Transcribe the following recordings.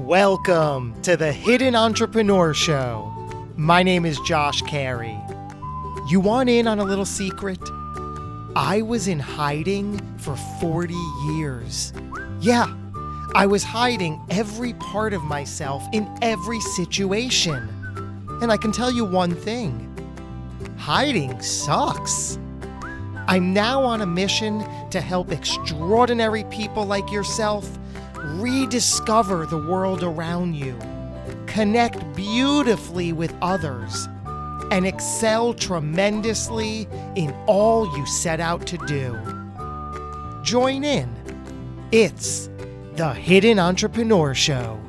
Welcome to the Hidden Entrepreneur Show. My name is Josh Carey. You want in on a little secret? I was in hiding for 40 years. Yeah, I was hiding every part of myself in every situation. And I can tell you one thing hiding sucks. I'm now on a mission to help extraordinary people like yourself rediscover the world around you, connect beautifully with others, and excel tremendously in all you set out to do. Join in. It's the Hidden Entrepreneur Show.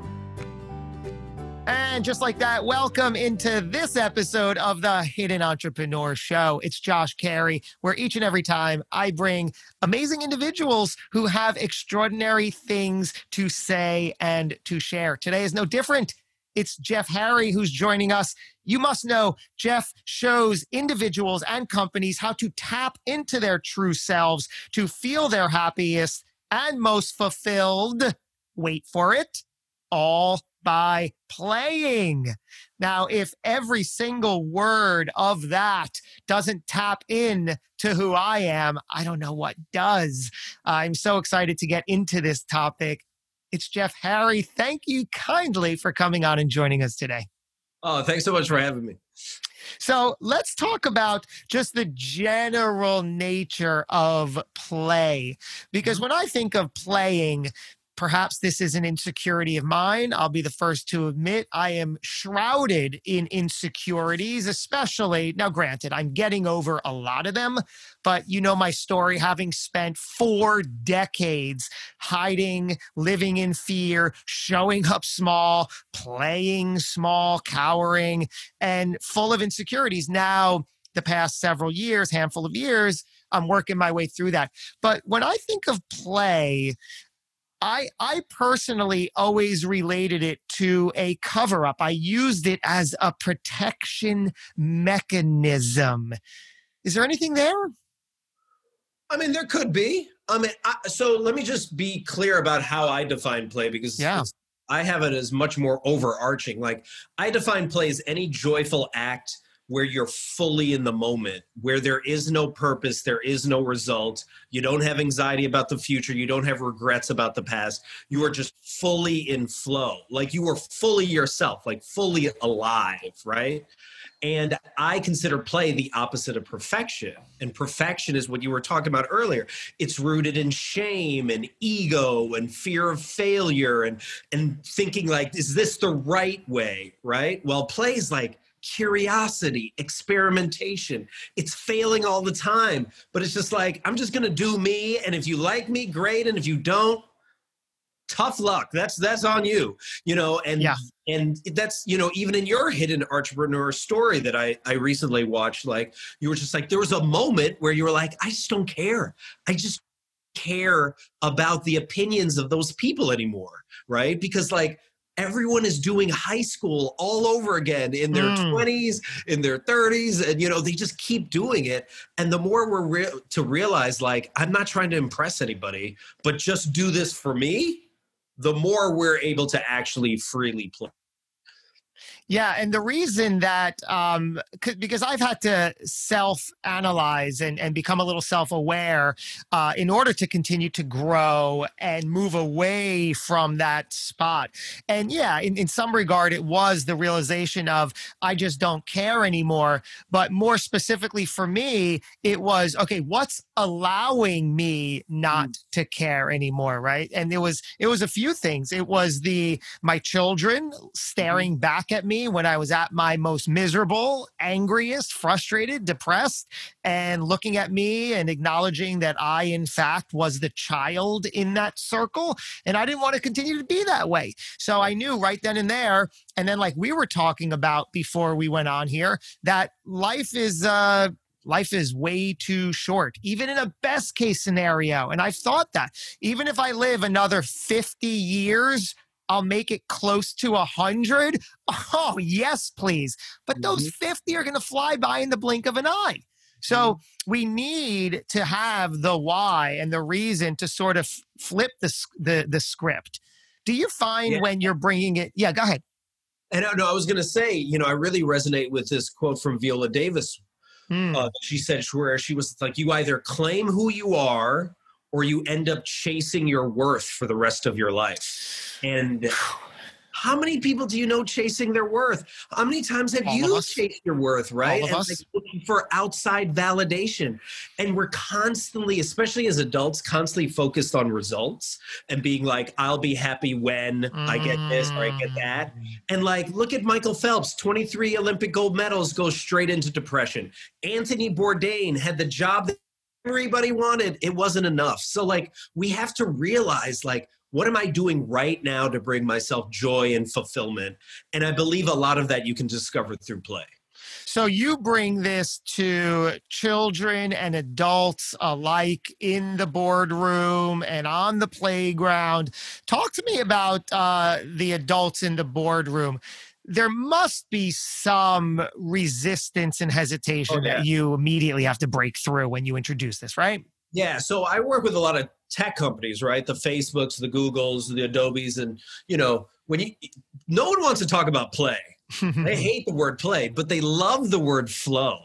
And just like that, welcome into this episode of the Hidden Entrepreneur Show. It's Josh Carey, where each and every time I bring amazing individuals who have extraordinary things to say and to share. Today is no different. It's Jeff Harry who's joining us. You must know Jeff shows individuals and companies how to tap into their true selves to feel their happiest and most fulfilled. Wait for it. All by playing. Now, if every single word of that doesn't tap in to who I am, I don't know what does. I'm so excited to get into this topic. It's Jeff Harry. Thank you kindly for coming on and joining us today. Oh, thanks so much for having me. So let's talk about just the general nature of play. Because mm-hmm. when I think of playing, Perhaps this is an insecurity of mine. I'll be the first to admit I am shrouded in insecurities, especially now, granted, I'm getting over a lot of them, but you know my story having spent four decades hiding, living in fear, showing up small, playing small, cowering, and full of insecurities. Now, the past several years, handful of years, I'm working my way through that. But when I think of play, I I personally always related it to a cover up. I used it as a protection mechanism. Is there anything there? I mean, there could be. I mean, I, so let me just be clear about how I define play because yeah. I have it as much more overarching. Like I define play as any joyful act where you're fully in the moment, where there is no purpose, there is no result. You don't have anxiety about the future, you don't have regrets about the past. You are just fully in flow, like you are fully yourself, like fully alive, right? And I consider play the opposite of perfection. And perfection is what you were talking about earlier. It's rooted in shame and ego and fear of failure and and thinking like, is this the right way? Right? Well, play is like, curiosity, experimentation. It's failing all the time, but it's just like, I'm just going to do me. And if you like me, great. And if you don't, tough luck that's that's on you you know and yeah. and that's you know even in your hidden entrepreneur story that i i recently watched like you were just like there was a moment where you were like i just don't care i just care about the opinions of those people anymore right because like everyone is doing high school all over again in their mm. 20s in their 30s and you know they just keep doing it and the more we're re- to realize like i'm not trying to impress anybody but just do this for me the more we're able to actually freely play yeah, and the reason that um, because I've had to self-analyze and, and become a little self-aware uh, in order to continue to grow and move away from that spot. And yeah, in, in some regard, it was the realization of I just don't care anymore. But more specifically for me, it was okay. What's allowing me not mm. to care anymore, right? And it was it was a few things. It was the my children staring mm-hmm. back at me me when I was at my most miserable, angriest, frustrated, depressed, and looking at me and acknowledging that I, in fact, was the child in that circle. And I didn't want to continue to be that way. So I knew right then and there. And then, like we were talking about before we went on here, that life is, uh, life is way too short, even in a best case scenario. And I've thought that even if I live another 50 years, I'll make it close to a 100. Oh, yes, please. But those mm-hmm. 50 are going to fly by in the blink of an eye. So mm-hmm. we need to have the why and the reason to sort of flip the, the, the script Do you find yeah. when you're bringing it? Yeah, go ahead. And no, I was going to say, you know, I really resonate with this quote from Viola Davis. Hmm. Uh, she said, where she was like, you either claim who you are or you end up chasing your worth for the rest of your life. And how many people do you know chasing their worth? How many times have All you chased your worth, right? and like looking for outside validation. And we're constantly, especially as adults, constantly focused on results and being like, I'll be happy when mm. I get this or I get that. Mm. And like, look at Michael Phelps, 23 Olympic gold medals go straight into depression. Anthony Bourdain had the job that everybody wanted. It wasn't enough. So like we have to realize like what am I doing right now to bring myself joy and fulfillment? And I believe a lot of that you can discover through play. So you bring this to children and adults alike in the boardroom and on the playground. Talk to me about uh, the adults in the boardroom. There must be some resistance and hesitation oh, yeah. that you immediately have to break through when you introduce this, right? Yeah, so I work with a lot of tech companies, right? The Facebooks, the Googles, the Adobes, and you know, when you no one wants to talk about play. they hate the word play, but they love the word flow.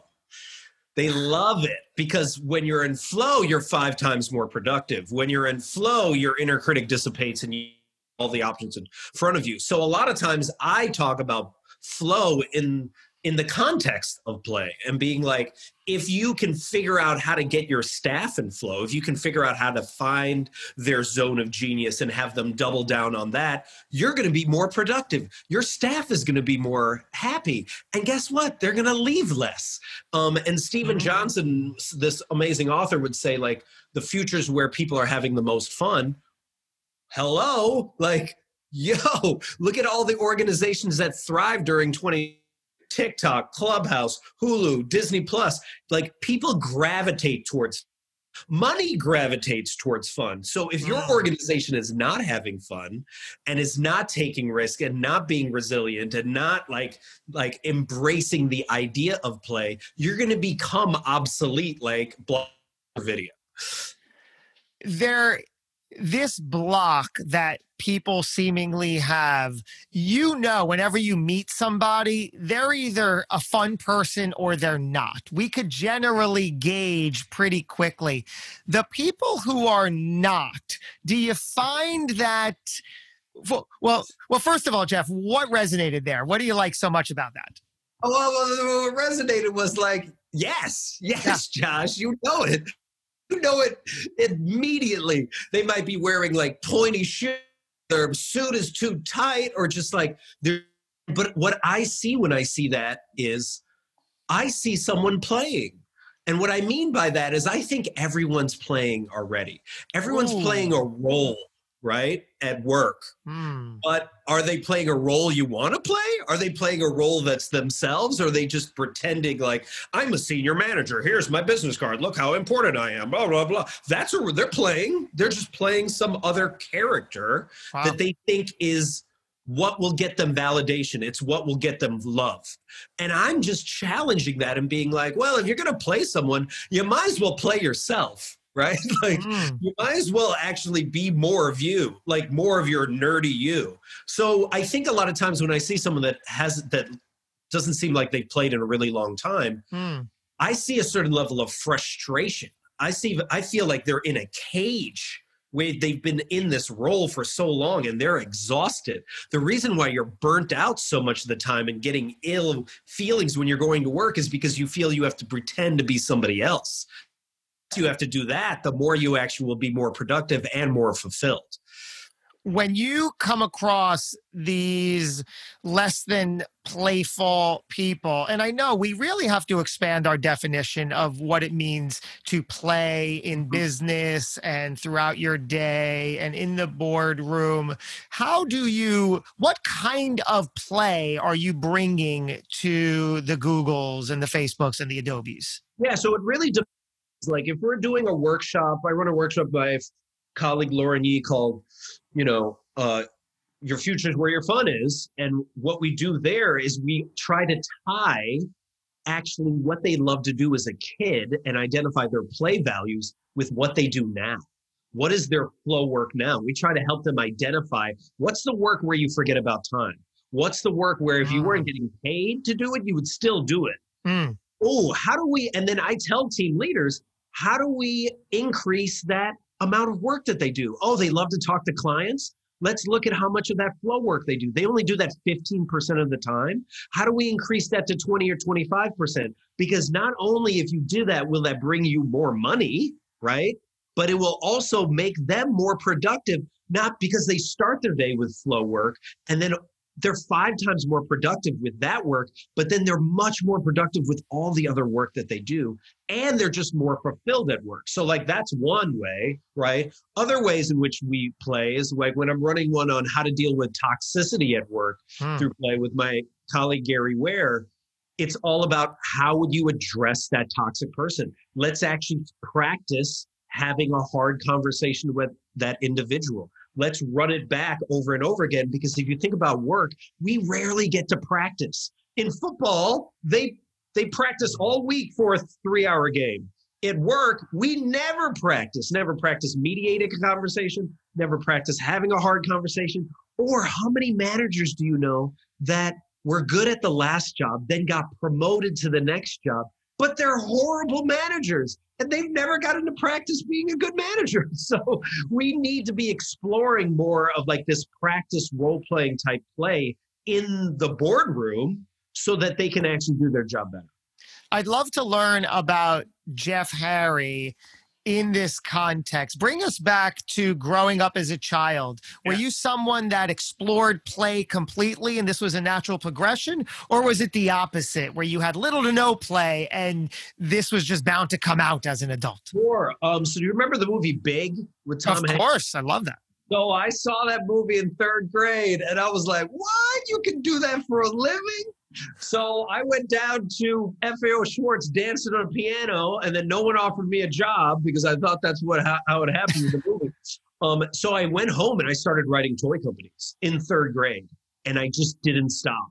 They love it because when you're in flow, you're five times more productive. When you're in flow, your inner critic dissipates and you all the options in front of you. So a lot of times I talk about flow in in the context of play and being like if you can figure out how to get your staff in flow if you can figure out how to find their zone of genius and have them double down on that you're going to be more productive your staff is going to be more happy and guess what they're going to leave less um, and steven mm-hmm. johnson this amazing author would say like the futures where people are having the most fun hello like yo look at all the organizations that thrive during 20 TikTok, Clubhouse, Hulu, Disney Plus. Like people gravitate towards money gravitates towards fun. So if your mm. organization is not having fun and is not taking risk and not being resilient and not like like embracing the idea of play, you're going to become obsolete like blog video. There this block that people seemingly have, you know, whenever you meet somebody, they're either a fun person or they're not. We could generally gauge pretty quickly. The people who are not, do you find that? Well, well, first of all, Jeff, what resonated there? What do you like so much about that? Oh, well, what resonated was like, yes, yes, yeah. Josh, you know it you know it immediately. They might be wearing like pointy shoes, their suit is too tight, or just like they're. But what I see when I see that is I see someone playing. And what I mean by that is I think everyone's playing already. Everyone's Ooh. playing a role right at work. Mm. but are they playing a role you want to play? Are they playing a role that's themselves or are they just pretending like i'm a senior manager here's my business card look how important i am blah blah blah. That's what they're playing they're just playing some other character wow. that they think is what will get them validation it's what will get them love. And i'm just challenging that and being like well if you're going to play someone you might as well play yourself right? like mm. you might as well actually be more of you, like more of your nerdy you. So I think a lot of times when I see someone that has that doesn't seem like they've played in a really long time, mm. I see a certain level of frustration. I see I feel like they're in a cage where they've been in this role for so long and they're exhausted. The reason why you're burnt out so much of the time and getting ill feelings when you're going to work is because you feel you have to pretend to be somebody else you have to do that, the more you actually will be more productive and more fulfilled. When you come across these less than playful people, and I know we really have to expand our definition of what it means to play in mm-hmm. business and throughout your day and in the boardroom. How do you, what kind of play are you bringing to the Googles and the Facebooks and the Adobes? Yeah, so it really depends like if we're doing a workshop, I run a workshop by colleague Lauren Yee called, you know, uh, your future is where your fun is. And what we do there is we try to tie actually what they love to do as a kid and identify their play values with what they do now. what is their flow work now? We try to help them identify what's the work where you forget about time? What's the work where if you weren't mm. getting paid to do it, you would still do it? Mm. Oh, how do we? And then I tell team leaders, how do we increase that amount of work that they do? Oh, they love to talk to clients. Let's look at how much of that flow work they do. They only do that 15% of the time. How do we increase that to 20 or 25%? Because not only if you do that, will that bring you more money, right? But it will also make them more productive, not because they start their day with flow work and then they're five times more productive with that work, but then they're much more productive with all the other work that they do. And they're just more fulfilled at work. So, like, that's one way, right? Other ways in which we play is like when I'm running one on how to deal with toxicity at work hmm. through play with my colleague Gary Ware. It's all about how would you address that toxic person? Let's actually practice having a hard conversation with that individual let's run it back over and over again because if you think about work we rarely get to practice. In football they they practice all week for a three hour game. At work we never practice never practice mediating a conversation never practice having a hard conversation. Or how many managers do you know that were good at the last job then got promoted to the next job but they're horrible managers and they've never gotten to practice being a good manager. So we need to be exploring more of like this practice role playing type play in the boardroom so that they can actually do their job better. I'd love to learn about Jeff Harry in this context. Bring us back to growing up as a child. Were yeah. you someone that explored play completely and this was a natural progression? Or was it the opposite, where you had little to no play and this was just bound to come out as an adult? Sure. Um, so do you remember the movie Big with Tom Of Hanks? course. I love that. So I saw that movie in third grade and I was like, what? You can do that for a living? So I went down to FAO Schwarz dancing on a piano, and then no one offered me a job because I thought that's what how, how it happened in the movie. Um, so I went home and I started writing toy companies in third grade, and I just didn't stop.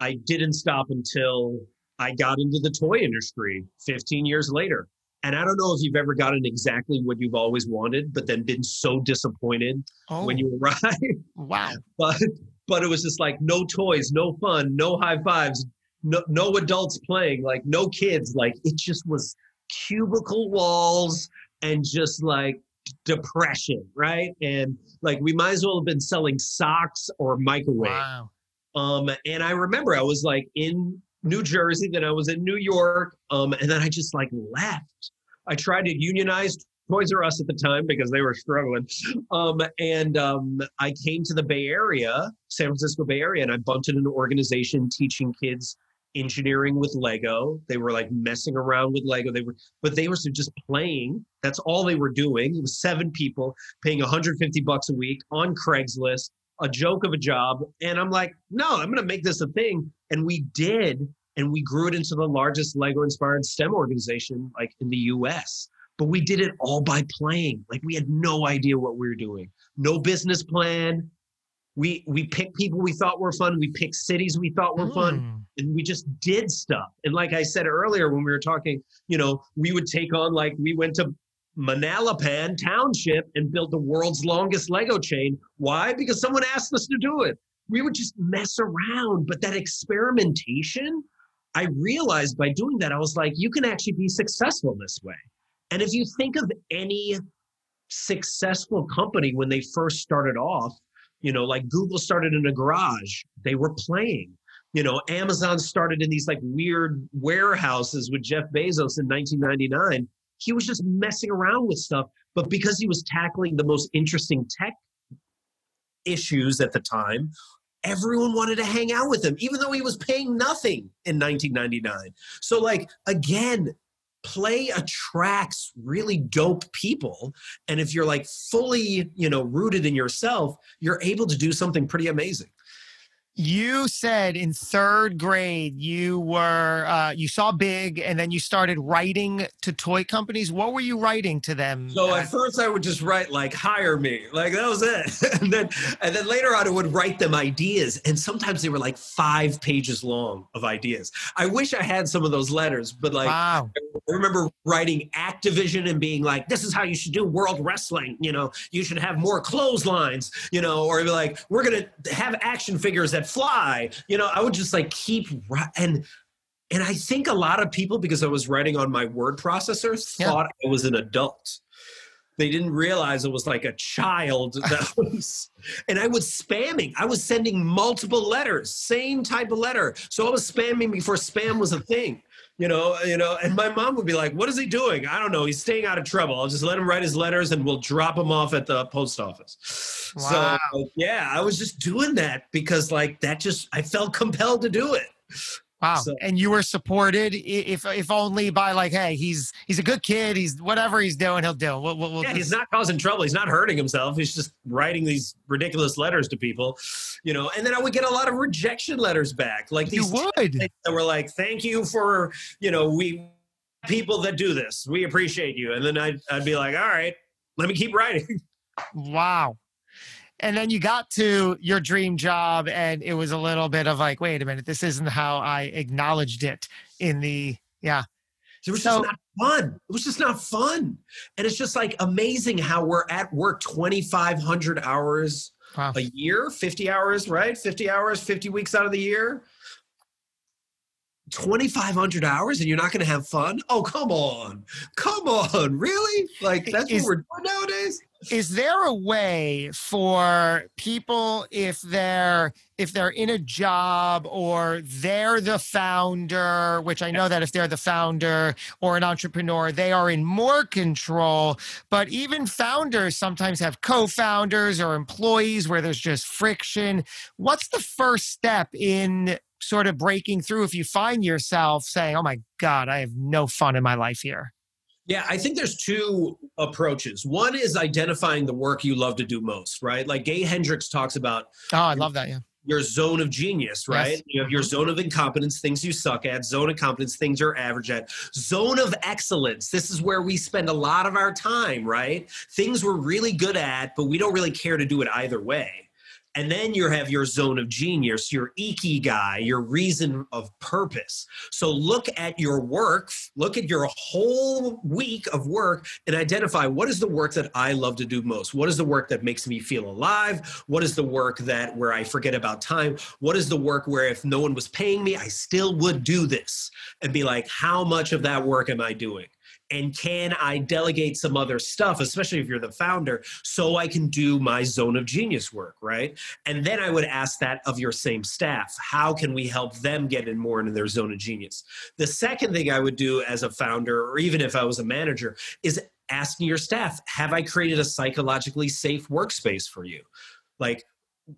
I didn't stop until I got into the toy industry 15 years later. And I don't know if you've ever gotten exactly what you've always wanted, but then been so disappointed oh. when you arrive. Wow. But but it was just like no toys, no fun, no high fives, no, no adults playing, like no kids. Like it just was cubicle walls and just like depression, right? And like we might as well have been selling socks or microwave. Wow. Um, and I remember I was like in New Jersey, then I was in New York, um, and then I just like left. I tried to unionize Toys R Us at the time because they were struggling. Um, and um, I came to the Bay Area, San Francisco Bay Area, and I bumped into an organization teaching kids engineering with Lego. They were like messing around with Lego. They were, but they were just playing. That's all they were doing. It was seven people paying 150 bucks a week on Craigslist, a joke of a job. And I'm like, no, I'm going to make this a thing. And we did. And we grew it into the largest Lego inspired STEM organization like in the US but we did it all by playing. Like we had no idea what we were doing. No business plan. We we picked people we thought were fun. We picked cities we thought were mm. fun, hmm. and we just did stuff. And like I said earlier when we were talking, you know, we would take on like we went to Manalapan Township and built the world's longest Lego chain. Why? Because someone asked us to do it. We would just mess around, but that experimentation, I realized by doing that, I was like, you can actually be successful this way. And if you think of any successful company when they first started off, you know, like Google started in a garage, they were playing. You know, Amazon started in these like weird warehouses with Jeff Bezos in 1999. He was just messing around with stuff, but because he was tackling the most interesting tech issues at the time, everyone wanted to hang out with him, even though he was paying nothing in 1999. So, like, again, play attracts really dope people. And if you're like fully you know rooted in yourself you're able to do something pretty amazing You said in third grade you were uh, you saw Big, and then you started writing to toy companies. What were you writing to them? So at first I would just write like "hire me," like that was it, and then and then later on I would write them ideas, and sometimes they were like five pages long of ideas. I wish I had some of those letters, but like wow. I remember writing Activision and being like, "This is how you should do World Wrestling." You know, you should have more clotheslines. You know, or like, "We're gonna have action figures that fly. You know, I would just like keep and and I think a lot of people, because I was writing on my word processor, thought yeah. I was an adult. They didn't realize it was like a child that was, and I was spamming. I was sending multiple letters, same type of letter. So I was spamming before spam was a thing you know, you know, and my mom would be like, "What is he doing? I don't know. He's staying out of trouble. I'll just let him write his letters, and we'll drop him off at the post office." Wow. So yeah, I was just doing that because like that just I felt compelled to do it. Wow. So, and you were supported, if if only by like, hey, he's he's a good kid. He's whatever he's doing, he'll do. We'll, we'll, yeah, he's not causing trouble. He's not hurting himself. He's just writing these ridiculous letters to people, you know. And then I would get a lot of rejection letters back, like these you would. that were like, "Thank you for you know we people that do this. We appreciate you." And then I'd I'd be like, "All right, let me keep writing." Wow and then you got to your dream job and it was a little bit of like wait a minute this isn't how i acknowledged it in the yeah. It was so, just not fun. It was just not fun. And it's just like amazing how we're at work 2500 hours wow. a year 50 hours right? 50 hours 50 weeks out of the year. 2500 hours and you're not going to have fun? Oh come on. Come on. Really? Like that's is, what we're doing nowadays is there a way for people if they're if they're in a job or they're the founder which i know that if they're the founder or an entrepreneur they are in more control but even founders sometimes have co-founders or employees where there's just friction what's the first step in sort of breaking through if you find yourself saying, oh my God, I have no fun in my life here? Yeah, I think there's two approaches. One is identifying the work you love to do most, right? Like Gay Hendricks talks about. Oh, I love that. Yeah. Your zone of genius, right? Yes. You have your mm-hmm. zone of incompetence, things you suck at, zone of competence, things you're average at, zone of excellence. This is where we spend a lot of our time, right? Things we're really good at, but we don't really care to do it either way and then you have your zone of genius, your ikigai, your reason of purpose. So look at your work, look at your whole week of work and identify what is the work that I love to do most? What is the work that makes me feel alive? What is the work that where I forget about time? What is the work where if no one was paying me, I still would do this? And be like, how much of that work am I doing? And can I delegate some other stuff, especially if you're the founder, so I can do my zone of genius work, right? And then I would ask that of your same staff. How can we help them get in more into their zone of genius? The second thing I would do as a founder, or even if I was a manager, is asking your staff, have I created a psychologically safe workspace for you? Like,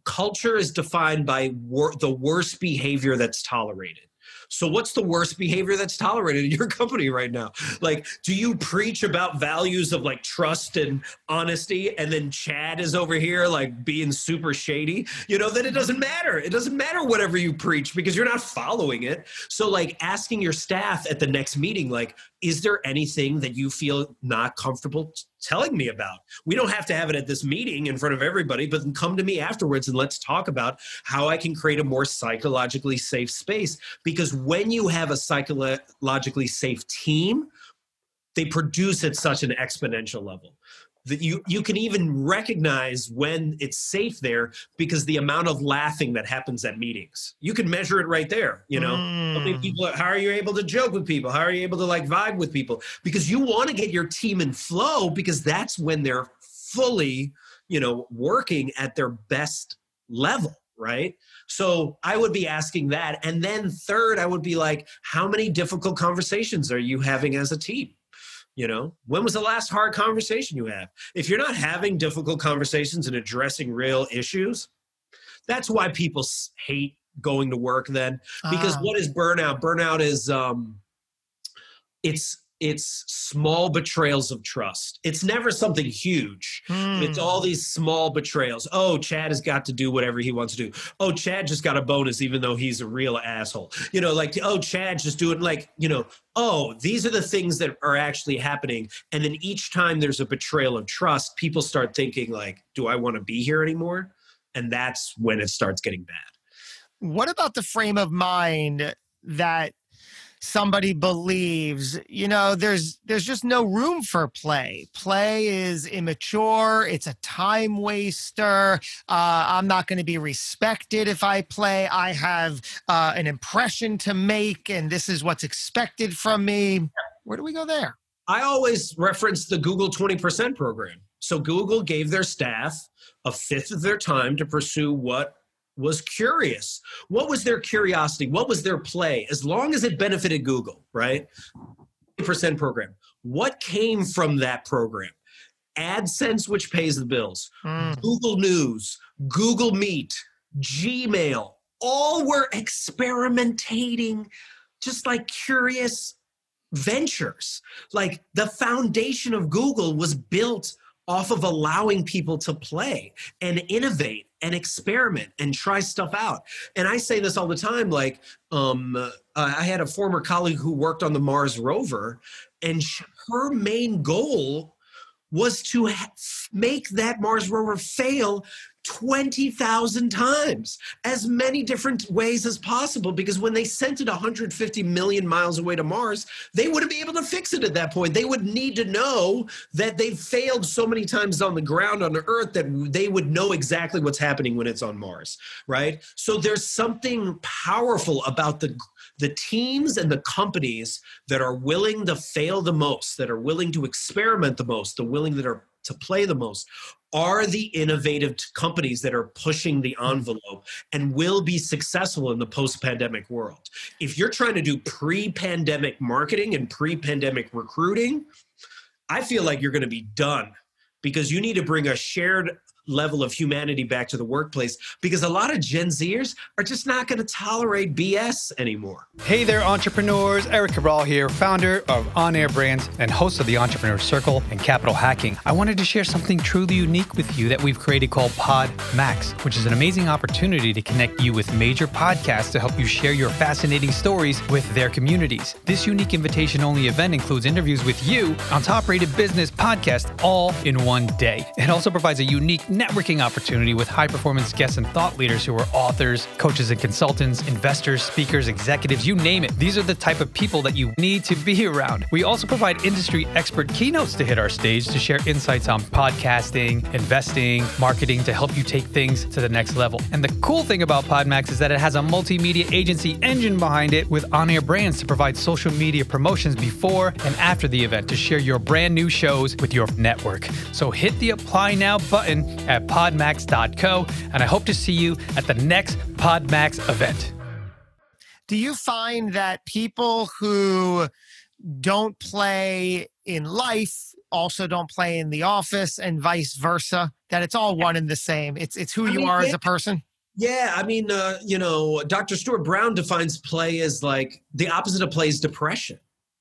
culture is defined by wor- the worst behavior that's tolerated so, what's the worst behavior that's tolerated in your company right now? Like, do you preach about values of like trust and honesty, and then Chad is over here like being super shady? You know, then it doesn't matter. It doesn't matter whatever you preach because you're not following it. So, like, asking your staff at the next meeting, like, is there anything that you feel not comfortable telling me about? We don't have to have it at this meeting in front of everybody, but come to me afterwards and let's talk about how I can create a more psychologically safe space. Because when you have a psychologically safe team, they produce at such an exponential level that you you can even recognize when it's safe there because the amount of laughing that happens at meetings. You can measure it right there you know? Mm. people how are you able to joke with people? How are you able to like vibe with people? Because you want to get your team in flow because that's when they're fully you know working at their best level right? So i would be asking that. And then third i would be like how many difficult conversations are you having as a team you know, when was the last hard conversation you have? If you're not having difficult conversations and addressing real issues, that's why people hate going to work then. Because ah. what is burnout? Burnout is um, it's it's small betrayals of trust. It's never something huge. Hmm. It's all these small betrayals. Oh, Chad has got to do whatever he wants to do. Oh, Chad just got a bonus, even though he's a real asshole. You know, like, oh, Chad's just doing like, you know, oh, these are the things that are actually happening. And then each time there's a betrayal of trust, people start thinking, like, do I want to be here anymore? And that's when it starts getting bad. What about the frame of mind that somebody believes you know there's there's just no room for play. Play is immature. It's a time waster. Uh, i'm not going to be respected if i play. I have uh, an impression to make and this is what's expected from me. Where do we go there? I always reference the google 20% program. So google gave their staff a fifth of their time to pursue what was curious. What was their curiosity? What was their play? As long as it benefited Google, right? Percent program. What came from that program? AdSense, which pays the bills, mm. Google News, Google Meet, Gmail, all were experimentating, just like curious ventures. Like the foundation of Google was built off of allowing people to play and innovate and experiment and try stuff out. And I say this all the time like um, uh, I had a former colleague who worked on the Mars rover and her main goal was to ha- make that Mars rover fail 20,000 times, as many different ways as possible. Because when they sent it 150 million miles away to Mars, they wouldn't be able to fix it at that point. They would need to know that they've failed so many times on the ground on Earth that they would know exactly what's happening when it's on Mars, right? So there's something powerful about the the teams and the companies that are willing to fail the most, that are willing to experiment the most, the willing that are to play the most are the innovative companies that are pushing the hmm. envelope and will be successful in the post-pandemic world. If you're trying to do pre-pandemic marketing and pre-pandemic recruiting, I feel like you're going to be done because you need to bring a shared level of humanity back to the workplace because a lot of Gen Zers are just not going to tolerate BS anymore. Hey there, entrepreneurs. Eric Cabral here, founder of On Air Brands and host of the Entrepreneur Circle and Capital Hacking. I wanted to share something truly unique with you that we've created called Pod Max, which is an amazing opportunity to connect you with major podcasts to help you share your fascinating stories with their communities. This unique invitation only event includes interviews with you on top rated business podcasts all in one day. It also provides a unique networking opportunity with high performance guests and thought leaders who are authors, coaches and consultants, investors, speakers, executives, you name it. These are the type of people that you need to be around. We also provide industry expert keynotes to hit our stage to share insights on podcasting, investing, marketing to help you take things to the next level. And the cool thing about Podmax is that it has a multimedia agency engine behind it with on air brands to provide social media promotions before and after the event to share your brand new shows with your network. So hit the apply now button at podmax.co, and I hope to see you at the next Podmax event. Do you find that people who don't play in life also don't play in the office and vice versa? That it's all one and the same? It's it's who I you mean, are as a person? Yeah i mean uh, you know dr stuart brown defines play as like the opposite of play is depression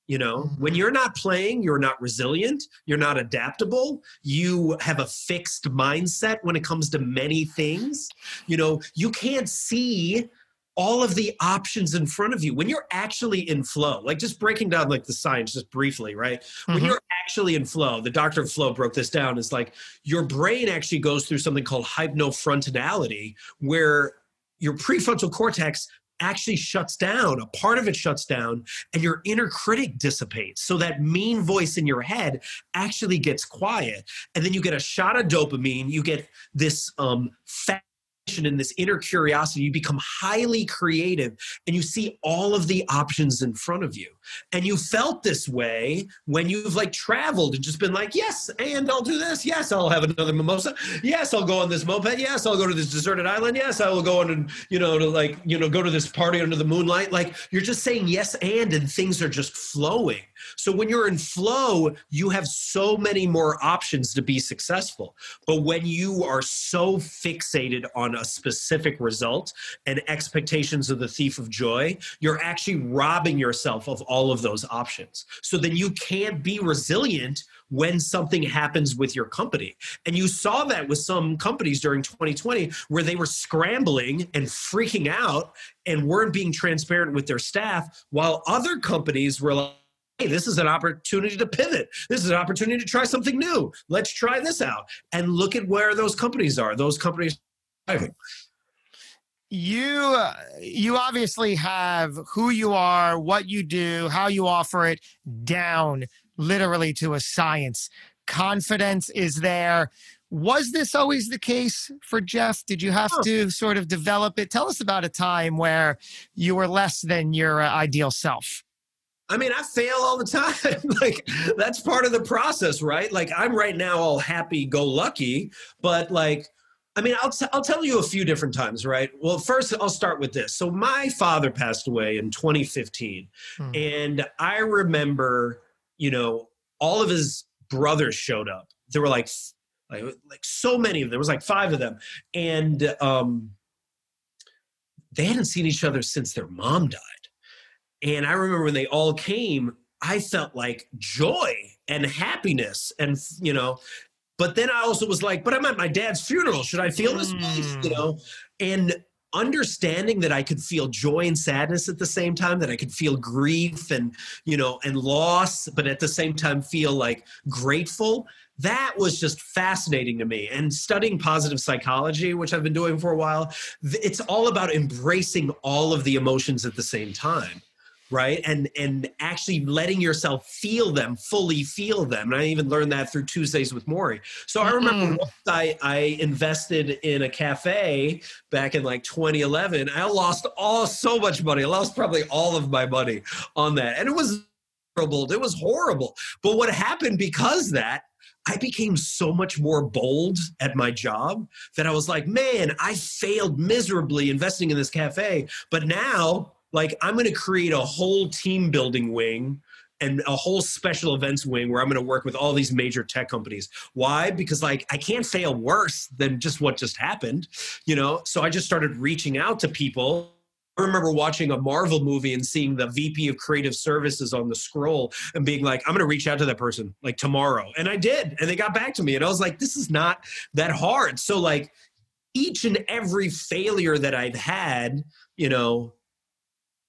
you know mm-hmm. when you're not playing you're not resilient you're not adaptable you have a fixed mindset when it comes to many things you know you can't see all of the options in front of you when you're actually in flow like just breaking down like the science just briefly right mm-hmm. when you're actually in flow the doctor of flow broke this down is like your brain actually goes through something called hypofrontality where your prefrontal cortex actually shuts down, a part of it shuts down, and your inner critic dissipates. So that mean voice in your head actually gets quiet. And then you get a shot of dopamine, you get this um, fat in this inner curiosity, you become highly creative and you see all of the options in front of you. And you felt this way when you've like traveled and just been like, yes, and I'll do this. Yes, I'll have another mimosa. Yes, I'll go on this moped. Yes, I'll go to this deserted island. Yes, I will go on and, you know, to like, you know, go to this party under the moonlight. Like you're just saying yes and, and things are just flowing. So when you're in flow, you have so many more options to be successful. But when you are so fixated on a specific result and expectations of the thief of joy, you're actually robbing yourself of all of those options. So then you can't be resilient when something happens with your company. And you saw that with some companies during 2020 where they were scrambling and freaking out and weren't being transparent with their staff, while other companies were like, hey, this is an opportunity to pivot. This is an opportunity to try something new. Let's try this out. And look at where those companies are. Those companies you you obviously have who you are what you do how you offer it down literally to a science. Confidence is there. Was this always the case for Jeff? Did you have to sort of develop it? Tell us about a time where you were less than your uh, ideal self. I mean, I fail all the time. like that's part of the process, right? Like I'm right now all happy go lucky, but like I mean, I'll, t- I'll tell you a few different times, right? Well, first, I'll start with this. So, my father passed away in 2015. Hmm. And I remember you know, all of his brothers showed up. There were like like like so many of them. There was like five of them, and um, they hadn't seen each other since their mom died. And I remember when they all came, I felt like joy and happiness, and you know. But then I also was like, but I'm at my dad's funeral. Should I feel this way? You mm. know, and understanding that I could feel joy and sadness at the same time, that I could feel grief and, you know, and loss, but at the same time feel like grateful. That was just fascinating to me. And studying positive psychology, which I've been doing for a while, it's all about embracing all of the emotions at the same time right? And and actually letting yourself feel them fully feel them. And i even learned that through tuesdays with Morrie so i remember mm-hmm. once I, I invested in a cafe back in like 2011 i lost all so much money. I lost probably all of my money on that. And it was horrible. It was horrible. But what happened because that I became so much more bold at my job that I was like, man, I failed miserably investing in this cafe. But now like i'm going to create a whole team building wing and a whole special events wing where i'm going to work with all these major tech companies why because like i can't fail worse than just what just happened you know so i just started reaching out to people I remember watching a Marvel movie and seeing the VP of Creative Services on the scroll and being like, I'm going to reach out to that person like tomorrow. And I did. And they got back to me. And I was like, this is not that hard. So, like, each and every failure that I've had, you know,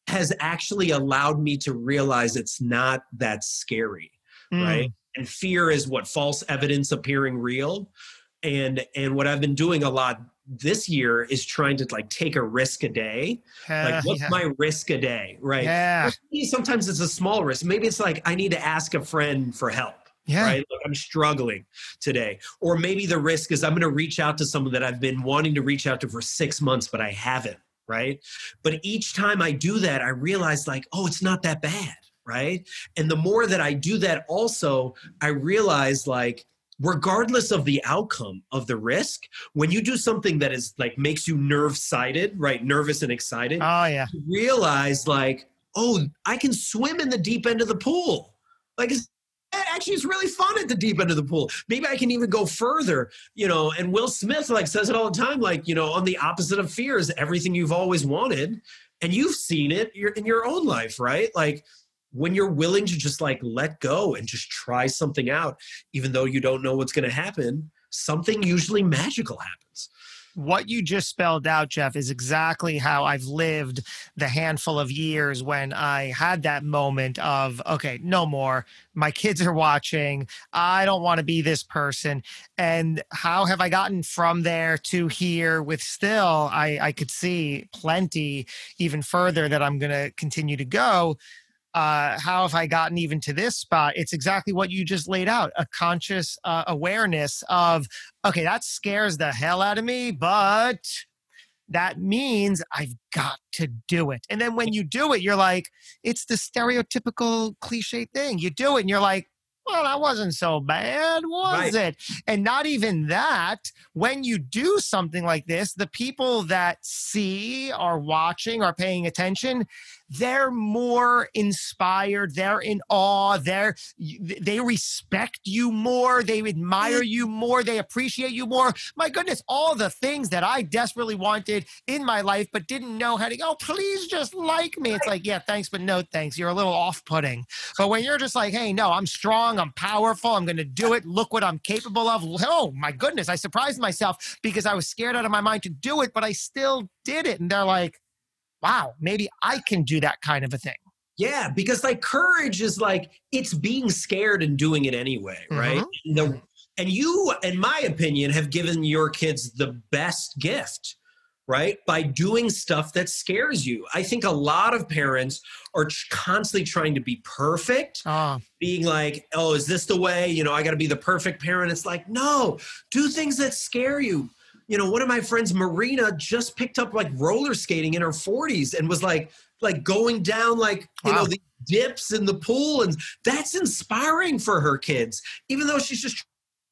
has actually allowed me to realize it's not that scary mm. right and fear is what false evidence appearing real and and what i've been doing a lot this year is trying to like take a risk a day uh, like what's yeah. my risk a day right yeah sometimes it's a small risk maybe it's like i need to ask a friend for help yeah. Right. Like I'm struggling today. Or maybe the risk is I'm going to reach out to someone that I've been wanting to reach out to for six months, but I haven't right? But each time I do that, I realize like, oh, it's not that bad, right? And the more that I do that, also, I realize like, regardless of the outcome of the risk when you do something that is like makes you nerve sighted right nervous and excited oh yeah realize like oh i can swim in the deep end of the pool like it's actually it's really fun at the deep end of the pool. Maybe I can even go further, you know. And Will Smith like says it all the time, like you know, on the opposite of fear is everything you've always wanted, and you've seen it in your own life, right? Like when you're willing to just like let go and just try something out, even though you don't know what's going to happen, something usually magical happens what you just spelled out, Jeff, is exactly how I've lived the handful of years when I had that moment of, okay, no more. My kids are watching. I don't want to be this person. And how have I gotten from there to here with still, I, I could see plenty even further that I'm going to continue to go uh, how have I gotten even to this spot? It's exactly what you just laid out a conscious uh, awareness of, okay, that scares the hell out of me, but that means I've got to do it. And then when you do it, you're like, it's the stereotypical cliche thing. You do it and you're like, well, that wasn't so bad, was Right. it? And not even that, when you do something like this, the people that see, are watching, are paying attention, they're more inspired, they're in awe, they're they respect you more, they admire mm. you more, they appreciate you more. My goodness, all the things that I desperately wanted in my life but didn't know how to go, oh, please just like me. It's like, yeah, thanks, but no thanks. You're a little off-putting. But when you're just like, hey, no, I'm strong, I'm powerful, I'm going to do it. Look what I'm capable of. Oh, my goodness. I surprised myself because I was scared out of my mind to do it, but I still did it. And they're like, wow, maybe I can do that kind of a thing. Yeah, because like courage is like it's being scared and doing it anyway, right? Mm-hmm. And, the, and you, in my opinion, have given your kids the best gift, right? By doing stuff that scares you. I think a lot of parents are constantly trying to be perfect, Oh, being like, oh, is this the way? You know, I got to be the perfect parent. It's like, no, do things that scare you. You know, one of my friends, Marina, just picked up like roller skating in her 40s and was like, like going down like, you know, the dips in the pool. And that's inspiring for her kids, even though she's just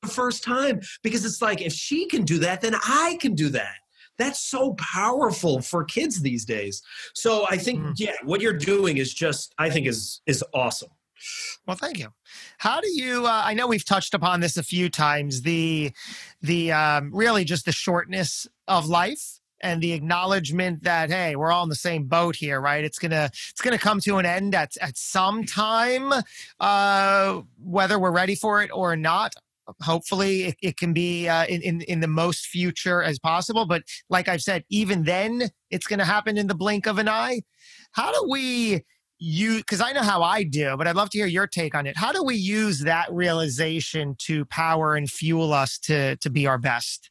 the first time, because it's like, if she can do that, then I can do that. That's so powerful for kids these days. So I think, Mm. yeah, what you're doing is just, I think is is awesome. Well, thank you. How do you? Uh, I know we've touched upon this a few times. The, the um, really just the shortness of life and the acknowledgement that hey, we're all in the same boat here, right? It's gonna it's gonna come to an end at at some time, uh, whether we're ready for it or not. Hopefully, it, it can be uh, in, in in the most future as possible. But like I've said, even then, it's going to happen in the blink of an eye. How do we use? Because I know how I do, but I'd love to hear your take on it. How do we use that realization to power and fuel us to to be our best?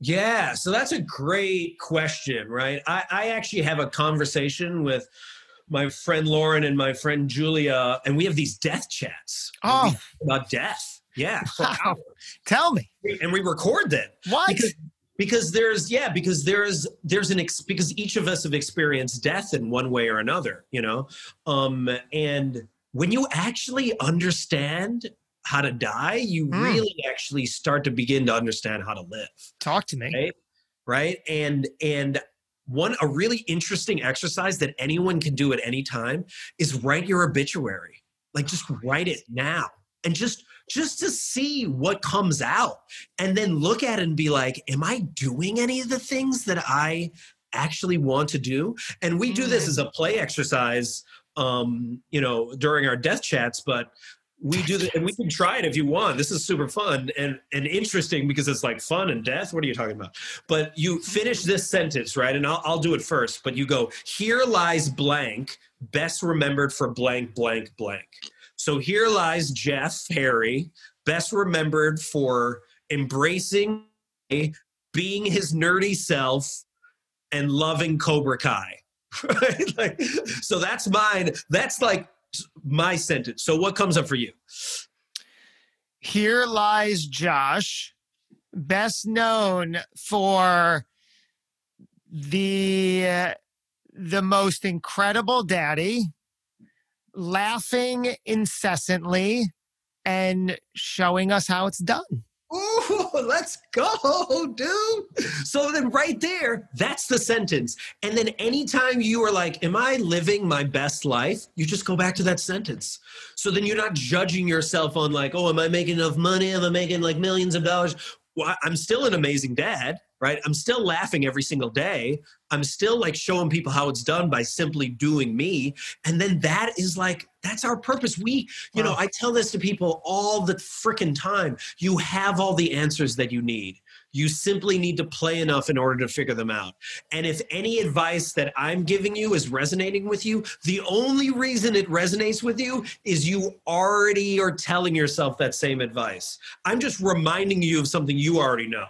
Yeah, so that's a great question, right? I, I actually have a conversation with my friend Lauren and my friend Julia, and we have these death chats Oh, about death. Yeah, wow. tell me and we record them Why? because because there's yeah because there's there's an ex, because each of us have experienced death in one way or another, you know, um, and when you actually understand how to die, you Mm. really actually start to begin to understand how to live. Talk to me. right? Right? And and one a really interesting exercise that anyone can do at any time is write your obituary. Like just write it now. And just just to see what comes out and then look at it and be like am i doing any of the things that i actually want to do? And we do this Mm. as a play exercise um you know during our death chats but we do that and we can try it if you want. This is super fun and and interesting because it's like fun and death? What are you talking about? But you finish this sentence right? And i'll, I'll do it first but you go here lies blank best remembered for blank blank blank so here lies jeff harry best remembered for embracing being his nerdy self and loving cobra kai. Right? Like so that's mine. That's like my sentence. So what comes up for you? Here lies Josh, best known for the the most incredible daddy, laughing incessantly and showing us how it's done. Ooh, let's go, dude. So then, right there, that's the sentence. And then, anytime you are like, Am I living my best life? You just go back to that sentence. So then you're not judging yourself on, like, Oh, am I making enough money? Am I making like millions of dollars? Well, I'm still an amazing dad, right? I'm still laughing every single day. I'm still like showing people how it's done by simply doing me. And then that is like, that's our purpose. We, you know, I tell this to people all the freaking time. You have all the answers that you need. You simply need to play enough in order to figure them out. And if any advice that I'm giving you is resonating with you, the only reason it resonates with you is you already are telling yourself that same advice. I'm just reminding you of something you already know.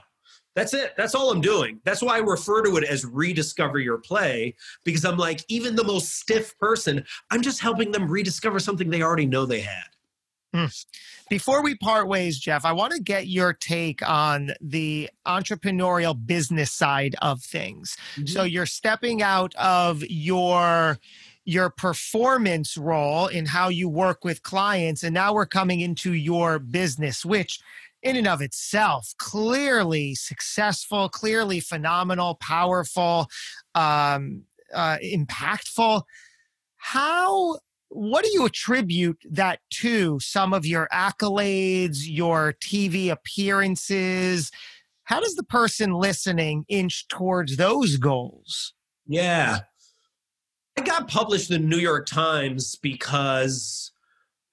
That's it. That's all I'm doing. That's why I refer to it as rediscover your play because I'm like, even the most stiff person, I'm just helping them rediscover something they already know they had. Hmm. Before we part ways, Jeff, I want to get your take on the entrepreneurial business side of things. Mm-hmm. So you're stepping out of your your performance role in how you work with clients. And now we're coming into your business, which in and of itself, clearly successful, clearly phenomenal, powerful, um, uh, impactful. How what do you attribute that to? Some of your accolades, your TV appearances. How does the person listening inch towards those goals? Yeah. I got published in the New York Times because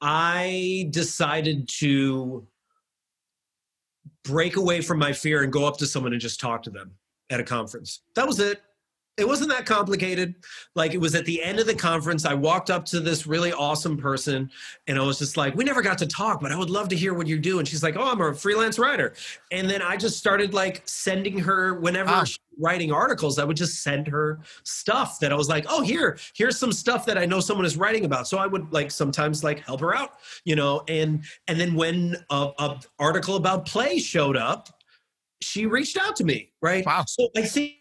I decided to break away from my fear and go up to someone and just talk to them at a conference. That was it it wasn't that complicated. Like it was at the end of the conference. I walked up to this really awesome person and I was just like, we never got to talk, but I would love to hear what you do. And she's like, oh, I'm a freelance writer. And then I just started like sending her whenever ah. writing articles, I would just send her stuff that I was like, oh, here, here's some stuff that I know someone is writing about. So I would like sometimes like help her out, you know, and, and then when a, a article about play showed up, she reached out to me, right? Wow. So I think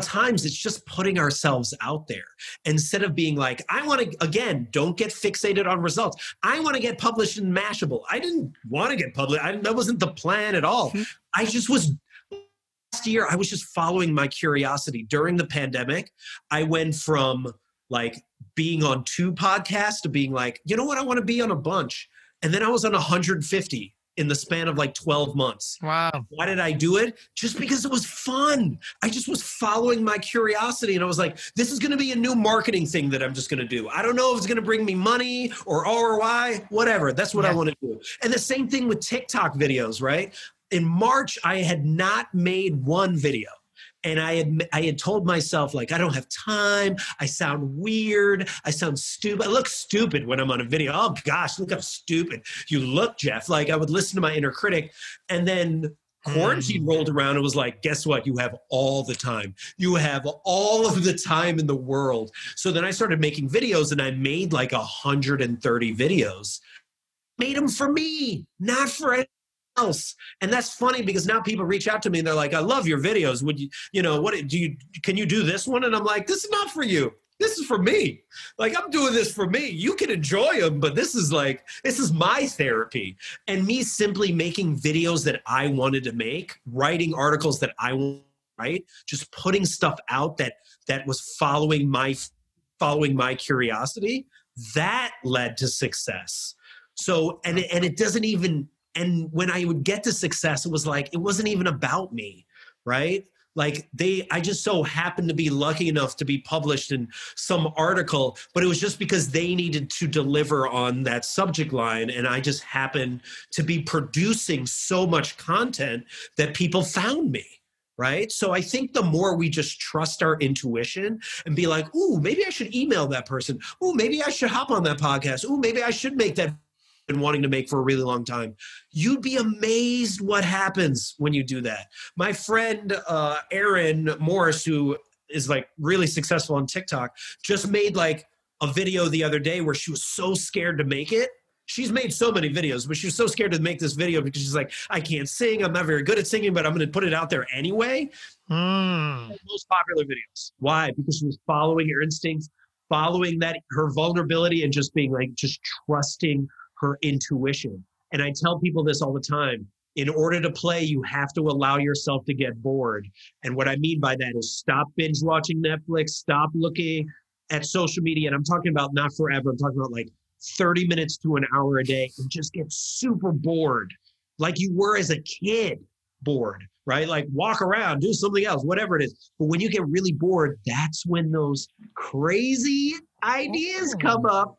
times it's just putting ourselves out there. Instead of being like i want to again don't get fixated on results. I want to get published in mashable. I didn't want to get published. I, that wasn't the plan at all. Mm-hmm. i just was last year i was just following my curiosity. During the pandemic i went from like being on two podcasts to being like you know what? I want to be on a bunch. And then i was on 150 in the span of like 12 months. Wow. Why did I do it? Just because it was fun. I just was following my curiosity and I was like, this is going to be a new marketing thing that I'm just going to do. I don't know if it's going to bring me money or ROI, whatever. That's what yeah. I want to do. And the same thing with TikTok videos, right? In March, I had not made one video and I had I had told myself like I don't have time. I sound weird. I sound stupid. I look stupid when I'm on a video. Oh gosh, look how stupid you look, Jeff. Like I would listen to my inner critic, and then quarantine mm. rolled around and was like, guess what? You have all the time. You have all of the time in the world. So then I started making videos, and I made like 130 videos. Made them for me, not for else. And that's funny because now people reach out to me and they're like, I love your videos. Would you, you know, what do you, can you do this one? And I'm like, this is not for you. This is for me. Like, I'm doing this for me. You can enjoy them, but this is like, this is my therapy. And me simply making videos that I wanted to make, writing articles that I want to write, just putting stuff out that, that was following my, following my curiosity, that led to success. So, and and it doesn't even and when i would get to success it was like it wasn't even about me right? Like they i just so happened to be lucky enough to be published in some article but it was just because they needed to deliver on that subject line. And i just happened to be producing so much content that people found me right? So i think the more we just trust our intuition and be like ooh maybe i should email that person. Ooh maybe i should hop on that podcast. Ooh maybe i should make that been wanting to make for a really long time. You'd be amazed what happens when you do that. My friend uh, Aaron Morris, who is like really successful on TikTok, just made like a video the other day where she was so scared to make it. She's made so many videos, but she was so scared to make this video because she's like, I can't sing. I'm not very good at singing, but I'm going to put it out there anyway. Mm. Most popular videos. Why? Because she was following her instincts, following that her vulnerability, and just being like, just trusting her intuition. And I tell people this all the time. In order to play, you have to allow yourself to get bored. And what I mean by that is stop binge watching Netflix, stop looking at social media. And I'm talking about not forever, I'm talking about like 30 minutes to an hour a day and just get super bored like you were as a kid bored, right? Like walk around, do something else, whatever it is. But when you get really bored, that's when those crazy ideas come up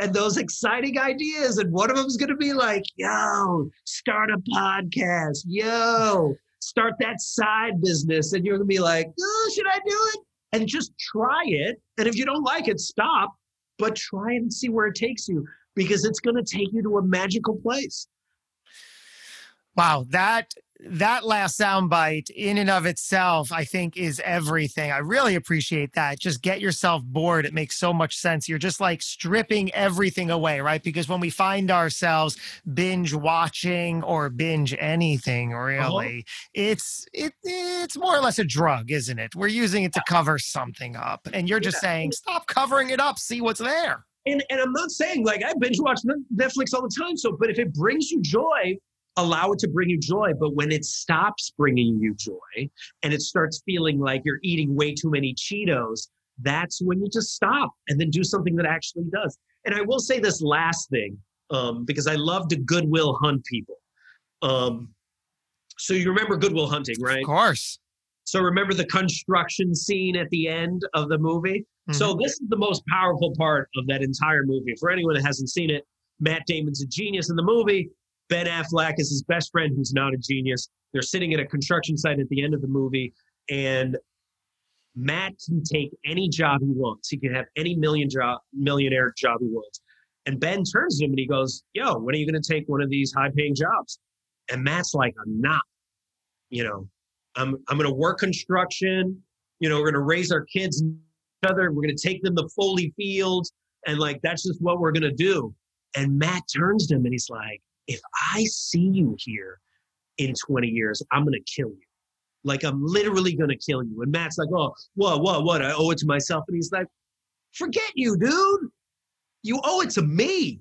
and those exciting ideas. And one of them is going to be like, yo, start a podcast. Yo, start that side business. And you're going to be like, oh, should I do it? And just try it. And if you don't like it, stop, but try and see where it takes you because it's going to take you to a magical place. Wow, that that last soundbite in and of itself, I think, is everything. I really appreciate that. Just get yourself bored. It makes so much sense. You're just like stripping everything away, right? Because when we find ourselves binge watching or binge anything, Uh-huh. really, it's it it's more or less a drug, isn't it? We're using it to cover something up, and you're just Yeah. saying, stop covering it up. See what's there. And and I'm not saying like I binge watch Netflix all the time. So, but if it brings you joy, allow it to bring you joy. But when it stops bringing you joy and it starts feeling like you're eating way too many Cheetos, that's when you just stop and then do something that actually does. And I will say this last thing um, because I love to goodwill hunt people. Um, so you remember Good Will Hunting, right? Of course. So remember the construction scene at the end of the movie? So this is the most powerful part of that entire movie. For anyone that hasn't seen it, Matt Damon's a genius in the movie. Ben Affleck is his best friend who's not a genius. They're sitting at a construction site at the end of the movie, and Matt can take any job he wants. He can have any million job millionaire job he wants. And Ben turns to him and he goes, Yo, when are you gonna take one of these high paying jobs? And Matt's like, I'm not. You know, I'm I'm gonna work construction, you know, we're gonna raise our kids each other, we're gonna take them to Foley Fields, and like that's just what we're gonna do. And Matt turns to him and he's like, if I see you here in 20 years, I'm gonna kill you. Like I'm literally gonna kill you. And Matt's like, oh, what, what, what? I owe it to myself. And he's like, forget you, dude. You owe it to me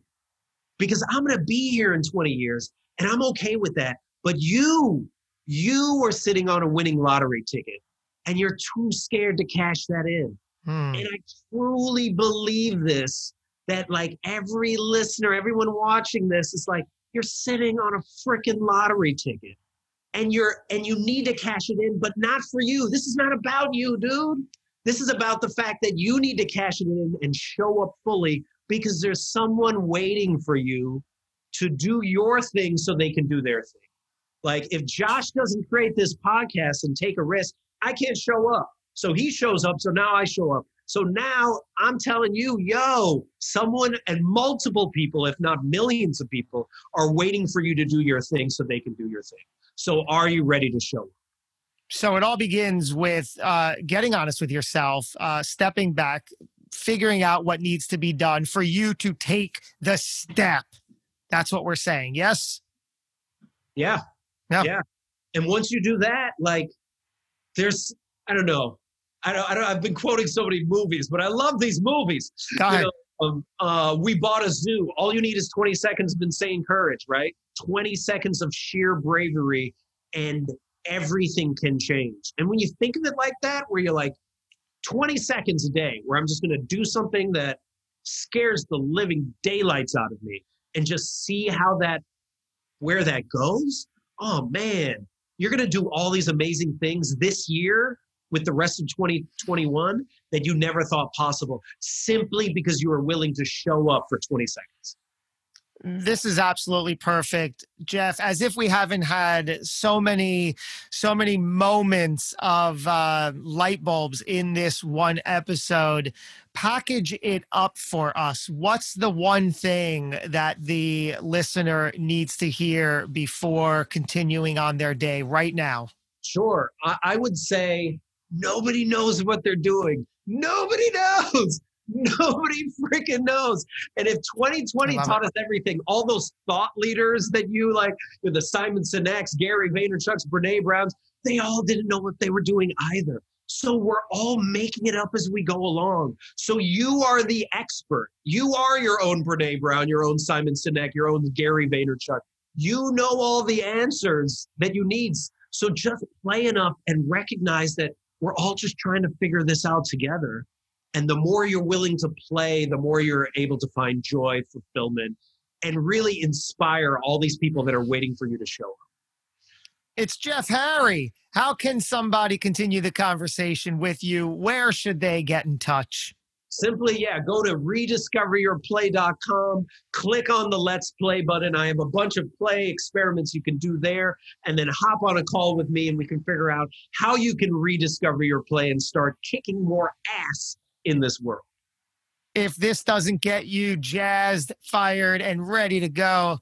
because I'm gonna be here in 20 years and I'm okay with that. But you, you are sitting on a winning lottery ticket and you're too scared to cash that in. Hmm. And I truly believe this that like every listener, everyone watching this is like, you're sitting on a freaking lottery ticket and you're and you need to cash it in, but not for you. This is not about you, dude. This is about the fact that you need to cash it in and show up fully because there's someone waiting for you to do your thing so they can do their thing. Like if Josh doesn't create this podcast and take a risk, I can't show up. So he shows up, so now I show up. So now I'm telling you, yo, someone and multiple people, if not millions of people, are waiting for you to do your thing so they can do your thing. So are you ready to show up? So it all begins with uh, getting honest with yourself, uh, stepping back, figuring out what needs to be done for you to take the step. That's what we're saying. Yes. Yeah. Yeah. Yeah. And once you do that, like there's, I don't know. I don't, I don't, I've been quoting so many movies, but I love these movies. Go You know, um, uh, we bought a zoo. All you need is 20 seconds of insane courage, right? 20 seconds of sheer bravery, and everything can change. And when you think of it like that, where you're like, 20 seconds a day, where I'm just going to do something that scares the living daylights out of me and just see how that, where that goes. Oh man, you're going to do all these amazing things this year with the rest of 2021 that you never thought possible simply because you were willing to show up for 20 seconds. This is absolutely perfect, Jeff. As if we haven't had so many, so many moments of uh, light bulbs in this one episode. Package it up for us. What's the one thing that the listener needs to hear before continuing on their day right now? Sure. I, I would say nobody knows what they're doing. Nobody knows. Nobody freaking knows. And if 2020 I love taught us everything, all those thought leaders that you like, the Simon Sinek's, Gary Vaynerchuk's, Brene Brown's, they all didn't know what they were doing either. So we're all making it up as we go along. So you are the expert. You are your own Brene Brown, your own Simon Sinek, your own Gary Vaynerchuk. You know all the answers that you need. So just play enough and recognize that we're all just trying to figure this out together. And the more you're willing to play, the more you're able to find joy, fulfillment, and really inspire all these people that are waiting for you to show up. It's Jeff Harry. How can somebody continue the conversation with you? Where should they get in touch? Simply, yeah, go to rediscoveryourplay.com, click on the Let's Play button. I have a bunch of play experiments you can do there, and then hop on a call with me and we can figure out how you can rediscover your play and start kicking more ass in this world. If this doesn't get you jazzed, fired, and ready to go,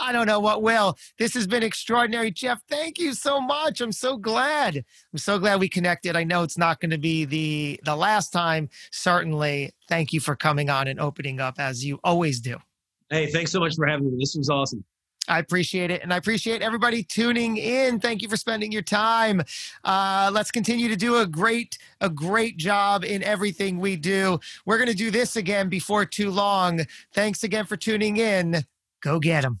I don't know what will. This has been extraordinary. Jeff, thank you so much. I'm so glad. I'm so glad we connected. I know it's not going to be the the last time. Certainly. Thank you for coming on and opening up as you always do. Hey, thanks so much for having me. This was awesome. I appreciate it. And I appreciate everybody tuning in. Thank you for spending your time. Uh, let's continue to do a great, a great job in everything we do. We're going to do this again before too long. Thanks again for tuning in. Go get them.